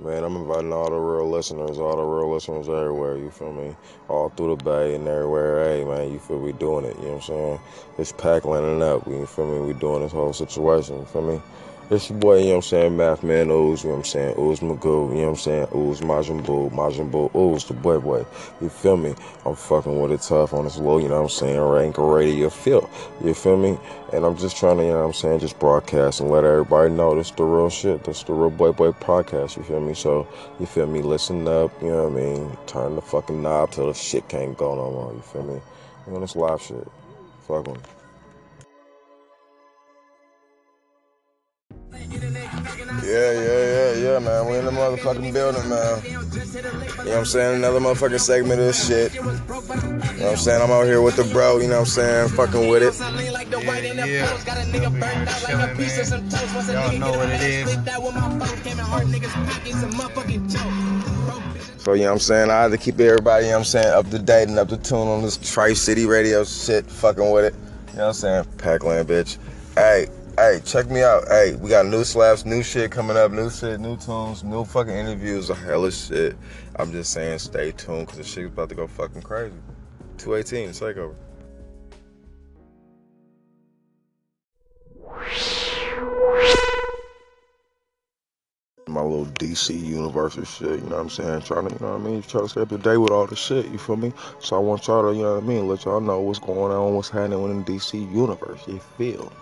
Man, I'm inviting all the real listeners, all the real listeners everywhere, you feel me? All through the bay and everywhere. Hey, man, you feel we Doing it, you know what I'm saying? It's pack lining up, you feel me? We doing this whole situation, you feel me? It's your boy, you know what I'm saying, Math Man Ooze, you know what I'm saying, Ooze Magoo, you know what I'm saying, Ooze Majin Buu, Majin Buu, Ooze the boy boy, you feel me? I'm fucking with it tough on this low, you know what I'm saying, rank radio feel, you feel me? And I'm just trying to, you know what I'm saying, just broadcast and let everybody know this the real shit, this the real boy boy podcast, you feel me? So, you feel me, listen up, you know what I mean, turn the fucking knob till the shit can't go no more, you feel me? You know, this live shit, fuck with Yeah, yeah, yeah, yeah, man. We in the motherfucking building, man. You know what I'm saying? Another motherfucking segment of this shit. You know what I'm saying? I'm out here with the bro, you know what I'm saying? Fucking with it. Yeah, yeah. Chilling, man. Y'all know what it is. So, you know what I'm saying? I had to keep everybody, you know what I'm saying, up to date and up to tune on this Tri City radio shit, fucking with it. You know what I'm saying? Packland, bitch. Hey, hey, check me out. Hey, we got new slaps, new shit coming up, new shit, new tunes, new fucking interviews, a hell of shit. I'm just saying, stay tuned because the shit's about to go fucking crazy. 218, takeover. My little DC universe shit, you know what I'm saying? Trying to, you know what I mean? Try to stay up to date with all the shit, you feel me? So I want y'all to, you know what I mean? Let y'all know what's going on, what's happening in the DC universe, you feel?